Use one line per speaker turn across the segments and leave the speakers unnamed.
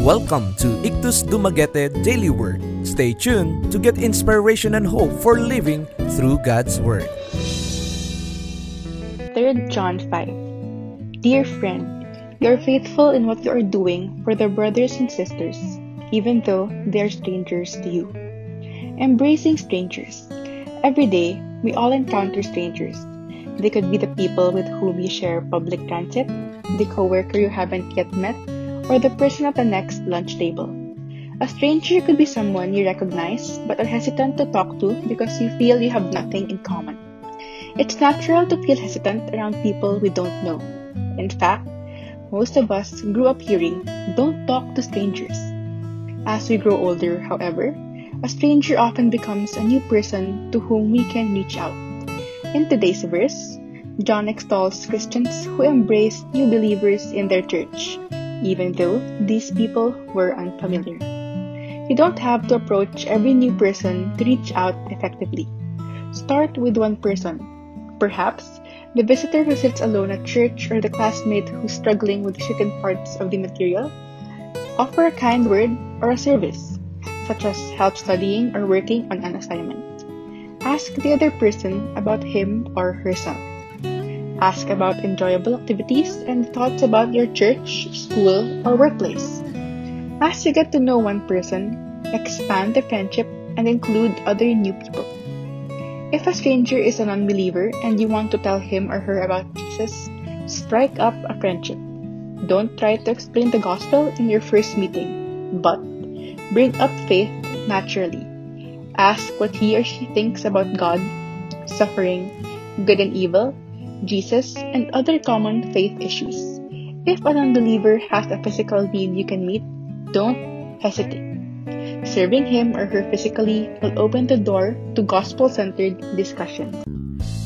Welcome to Ictus Dumaguete Daily Word. Stay tuned to get inspiration and hope for living through God's Word.
3 John 5 Dear friend, you are faithful in what you are doing for the brothers and sisters, even though they are strangers to you. Embracing strangers. Every day, we all encounter strangers. They could be the people with whom you share public transit, the coworker you haven't yet met, or the person at the next lunch table. A stranger could be someone you recognize but are hesitant to talk to because you feel you have nothing in common. It's natural to feel hesitant around people we don't know. In fact, most of us grew up hearing, don't talk to strangers. As we grow older, however, a stranger often becomes a new person to whom we can reach out. In today's verse, John extols Christians who embrace new believers in their church, even though these people were unfamiliar. You don't have to approach every new person to reach out effectively. Start with one person. Perhaps the visitor who sits alone at church or the classmate who's struggling with certain parts of the material. Offer a kind word or a service such as help studying or working on an assignment. Ask the other person about him or herself. Ask about enjoyable activities and thoughts about your church, school, or workplace. As you get to know one person, expand the friendship and include other new people. If a stranger is an unbeliever and you want to tell him or her about Jesus, strike up a friendship. Don't try to explain the gospel in your first meeting, but Bring up faith naturally. Ask what he or she thinks about God, suffering, good and evil, Jesus, and other common faith issues. If an unbeliever has a physical need you can meet, don't hesitate. Serving him or her physically will open the door to gospel centered discussion.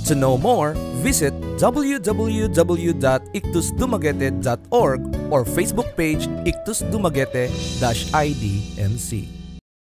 To know more, visit www.ictusdumaguete.org or Facebook page Ictus Dumaguete-IDMC.